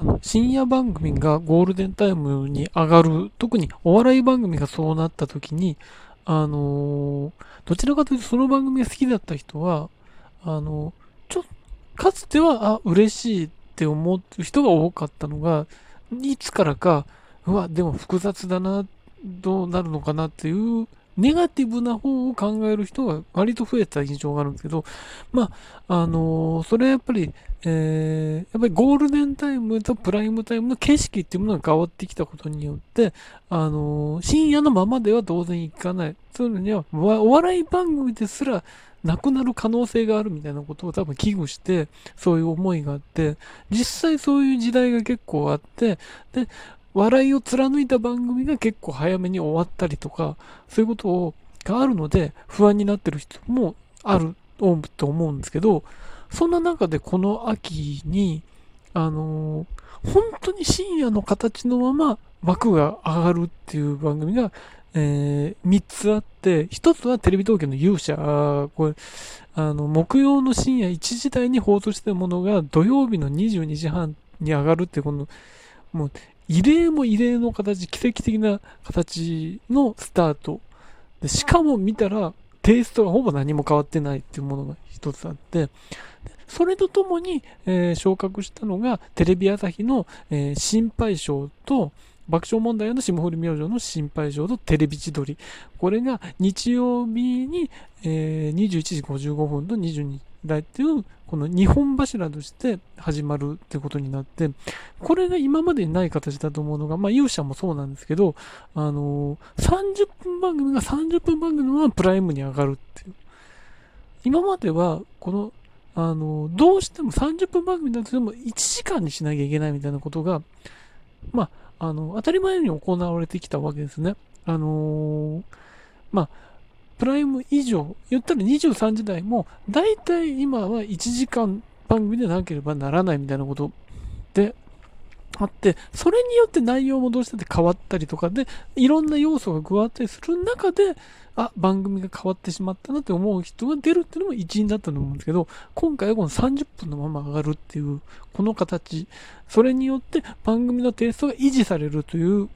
あの深夜番組がゴールデンタイムに上がる、特にお笑い番組がそうなった時に、あのーどちらかというとその番組が好きだった人は、あのちょ、かつては、あ、嬉しいって思う人が多かったのが、いつからか、うわ、でも複雑だな、どうなるのかなっていうネガティブな方を考える人が割と増えた印象があるんですけど、まあ、あのーそれはやっぱり、えーやっぱりゴールデンタイムとプライムタイムの景色っていうものが変わってきたことによって、あのー深夜のままでは当然いかない。そういうのには、お笑い番組ですらなくなる可能性があるみたいなことを多分危惧して、そういう思いがあって、実際そういう時代が結構あって、で、笑いを貫いた番組が結構早めに終わったりとか、そういうことをがあるので不安になってる人もあると思うんですけど、そんな中でこの秋に、あのー本当に深夜の形のまま枠が上がるっていう番組が、えー3つあって、1つはテレビ東京の勇者、あこれ、あの、木曜の深夜1時台に放送してたものが土曜日の22時半に上がるっていう、この、もう、異例も異例の形、奇跡的な形のスタート。でしかも見たら、テイストがほぼ何も変わってないっていうものが一つあって、それとともに、えー昇格したのが、テレビ朝日の、えー心配性と、爆笑問題の霜降り明星の心配性とテレビ千鳥。これが日曜日に、えー21時55分と22台っていう、この2本柱として始まるってことになって、これが今までにない形だと思うのが、まあ勇者もそうなんですけど、あのー30分番組が30分番組のままプライムに上がるっていう。今までは、この、あのどうしても30分番組だとしても1時間にしなきゃいけないみたいなことが、まあ、あの、当たり前に行われてきたわけですね。あのまあ、プライム以上、言ったら23時台も、だいたい今は1時間番組でなければならないみたいなことであって、それによって内容もどうしてて変わったりとかで、いろんな要素が加わったりする中で、あ、番組が変わってしまったなって思う人が出るっていうのも一因だったと思うんですけど、今回はこの30分のまま上がるっていう、この形、それによって番組のテイストが維持されるというこ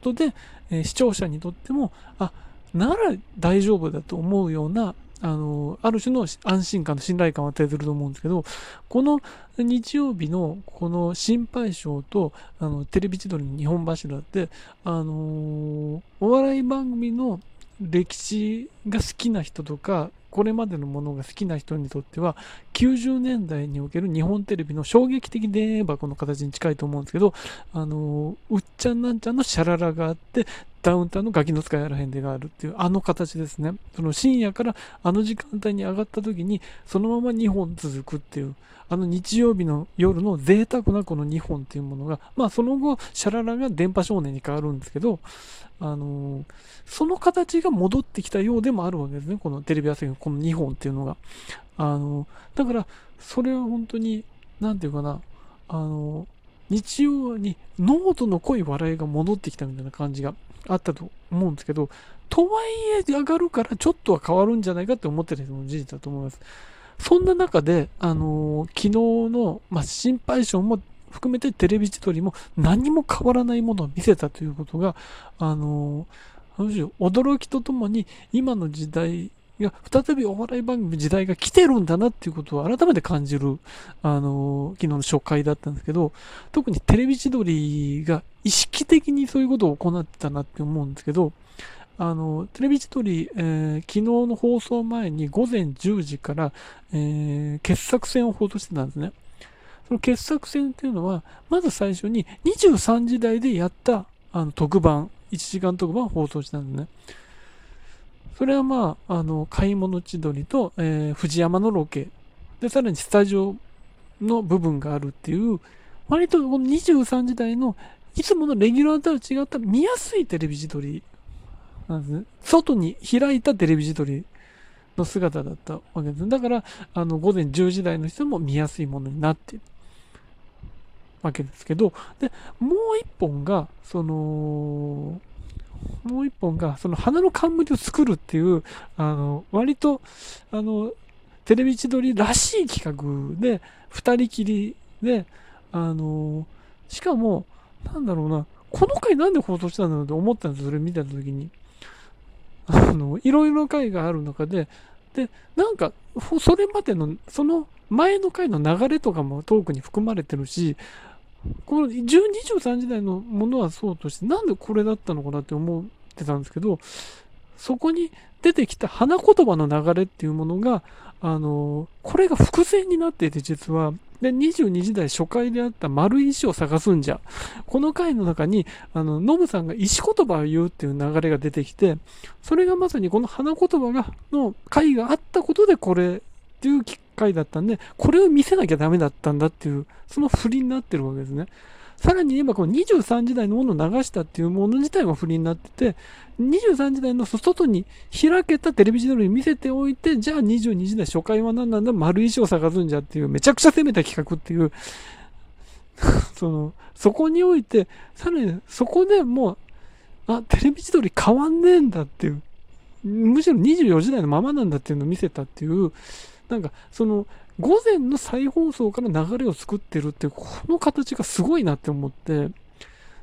とで、えー視聴者にとっても、あ、なら大丈夫だと思うような、あの、ある種の安心感と信頼感を与えてると思うんですけど、この日曜日のこの心配性と、あの、テレビ千鳥の日本柱って、あのお笑い番組の歴史が好きな人とか、これまでのものが好きな人にとっては、90年代における日本テレビの衝撃的で言えばこの形に近いと思うんですけど、あのうっちゃんなんちゃんのシャララがあって、ダウンタウンのガキの使いやらへんでがあるっていう、あの形ですね。その深夜からあの時間帯に上がった時に、そのまま2本続くっていう、あの日曜日の夜の贅沢なこの2本っていうものが、まあその後、シャララが電波少年に変わるんですけど、あのーその形が戻ってきたようでもあるわけですね。このテレビ朝日のこの2本っていうのが。あのーだから、それは本当に、なんていうかな、あのー日曜に濃度の濃い笑いが戻ってきたみたいな感じがあったと思うんですけど、とはいえ上がるからちょっとは変わるんじゃないかって思ってる人も事実だと思います。そんな中で、あのー昨日の、まあ、心配性も含めてテレビ千鳥も何も変わらないものを見せたということが、あのー驚きとともに今の時代が再びお笑い番組時代が来てるんだなっていうことを改めて感じる、あのー昨日の初回だったんですけど、特にテレビ千鳥が意識的にそういうことを行ってたなって思うんですけど、あの、テレビ千鳥、えー昨日の放送前に午前10時から、えー傑作戦を放送してたんですね。その傑作戦っていうのは、まず最初に23時台でやったあの特番、1時間特番を放送してたんですね。それはまあ、あの、買い物千鳥と、えー藤山のロケ。で、さらにスタジオの部分があるっていう、割とこの23時台のいつものレギュラーとは違った見やすいテレビ自撮りなんですね。外に開いたテレビ自撮りの姿だったわけです。だから、あの、午前10時台の人も見やすいものになっているわけですけど、で、もう一本が、その、もう一本が、その花の冠を作るっていう、あの、割と、あの、テレビ千鳥らしい企画で、二人きりで、あの、しかも、なんだろうな、この回なんで放送したんだろうって思ったんですそれ見てた時に。あの、いろいろ回がある中で、で、なんか、それまでの、その前の回の流れとかもトークに含まれてるし、この10、23時代のものはそうとして、なんでこれだったのかなって思ってたんですけど、そこに出てきた花言葉の流れっていうものが、あの、これが伏線になっていて、実は、で、22時代初回であった丸い石を探すんじゃ。この回の中に、あの、ノブさんが石言葉を言うっていう流れが出てきて、それがまさにこの花言葉が、の回があったことでこれっていう回だったんで、これを見せなきゃダメだったんだっていう、その振りになってるわけですね。さらに言えばこの23時代のものを流したっていうもの自体が不利になってて、23時代の外に開けたテレビ時代に見せておいて、じゃあ22時代初回は何なんだ？丸石を探すんじゃっていう、めちゃくちゃ攻めた企画っていう、その、そこにおいて、さらにそこでもう、あ、テレビ自撮り変わんねえんだっていう、むしろ24時代のままなんだっていうのを見せたっていう、なんか、その、午前の再放送から流れを作ってるって、この形がすごいなって思って、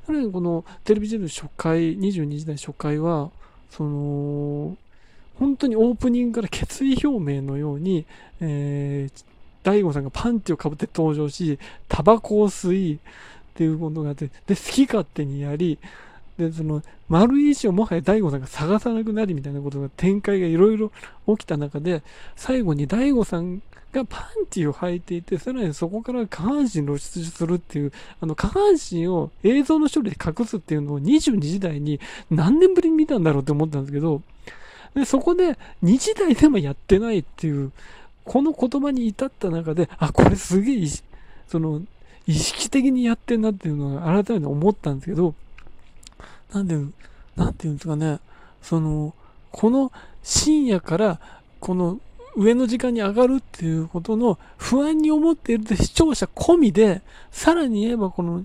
さらにこのテレビジェル初回、22時代初回は、その、本当にオープニングから決意表明のように、えー、大悟さんがパンチをかぶって登場し、タバコを吸い、っていうことがあって、で、好き勝手にやり、で、その、丸い石をもはや大悟さんが探さなくなりみたいなことが展開がいろいろ起きた中で、最後に大悟さんがパンティを履いていて、さらにそこから下半身露出するっていう、あの下半身を映像の処理で隠すっていうのを22時代に何年ぶりに見たんだろうって思ったんですけど、で、そこで2時代でもやってないっていう、この言葉に至った中で、あ、これすげえ、その、意識的にやってんなっていうのは改めて思ったんですけど、なんで、なんていうんですかね、その、この深夜から、この上の時間に上がるっていうことの不安に思っている視聴者込みで、さらに言えばこの、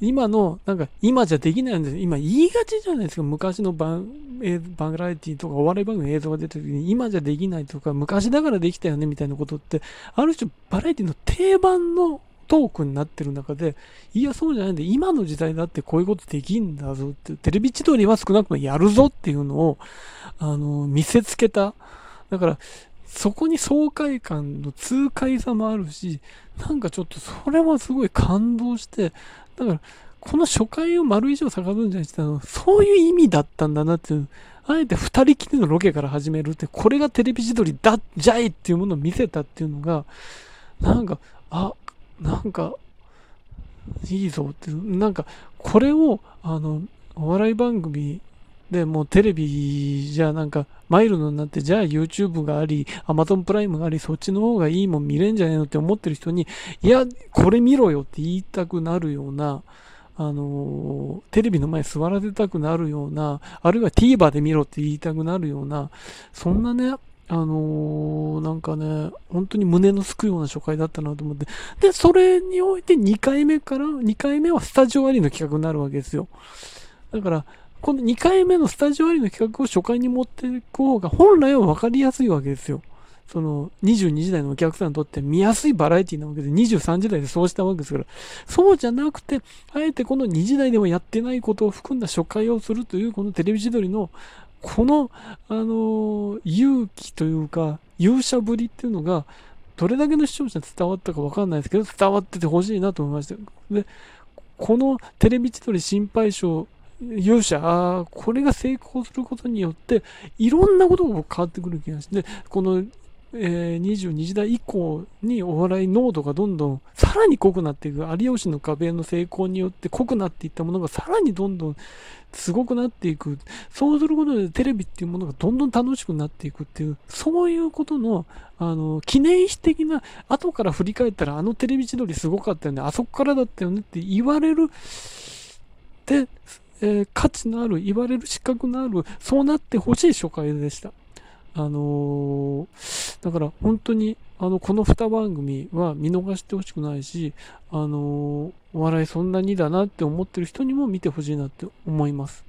今の、なんか、今じゃできないんです今言いがちじゃないですか。昔のバン、バラエティとかお笑い番組映像が出た時に、今じゃできないとか、昔だからできたよねみたいなことって、ある種バラエティの定番のトークになってる中で、いや、そうじゃないんで、今の時代だってこういうことできんだぞって、テレビ千鳥は少なくともやるぞっていうのを、あの、見せつけた。だから、そこに爽快感の痛快さもあるし、なんかちょっとそれはすごい感動して、だから、この初回を丸以上探すんじゃなくて、そういう意味だったんだなっていう、あえて二人きりのロケから始めるって、これがテレビ自撮りだ、じゃいっていうものを見せたっていうのが、なんか、あ、なんか、いいぞって、なんか、これを、あの、お笑い番組で、もうテレビじゃなんか、マイルドになって、じゃあ YouTube があり、Amazon プライムがあり、そっちの方がいいもん見れんじゃねえのって思ってる人に、いや、これ見ろよって言いたくなるような、あのテレビの前座らせたくなるような、あるいは TVer で見ろって言いたくなるような、そんなね、あのー、なんかね、本当に胸のすくような初回だったなと思って。で、それにおいて2回目から、2回目はスタジオありの企画になるわけですよ。だから、この2回目のスタジオありの企画を初回に持っていく方が本来は分かりやすいわけですよ。その22時代のお客さんにとって見やすいバラエティなわけで23時代でそうしたわけですから、そうじゃなくて、あえてこの2時代でもやってないことを含んだ初回をするというこのテレビ自撮りのこの、あの勇気というか、勇者ぶりっていうのが、どれだけの視聴者に伝わったかわかんないですけど、伝わっててほしいなと思いました。で、このテレビ千鳥心配症勇者、あこれが成功することによって、いろんなことが変わってくる気がして、この、えー、22時代以降にお笑い濃度がどんどんさらに濃くなっていく、有吉の壁の成功によって濃くなっていったものがさらにどんどんすごくなっていく。そうすることでテレビっていうものがどんどん楽しくなっていくっていう、そういうことの、あの、記念碑的な、後から振り返ったらあのテレビ千鳥すごかったよね、あそこからだったよねって言われる。で、えー、価値のある、言われる資格のある、そうなってほしい初回でした。あのー、だから本当に、あの、この2番組は見逃してほしくないし、あの、お笑いそんなにだなって思ってる人にも見てほしいなって思います。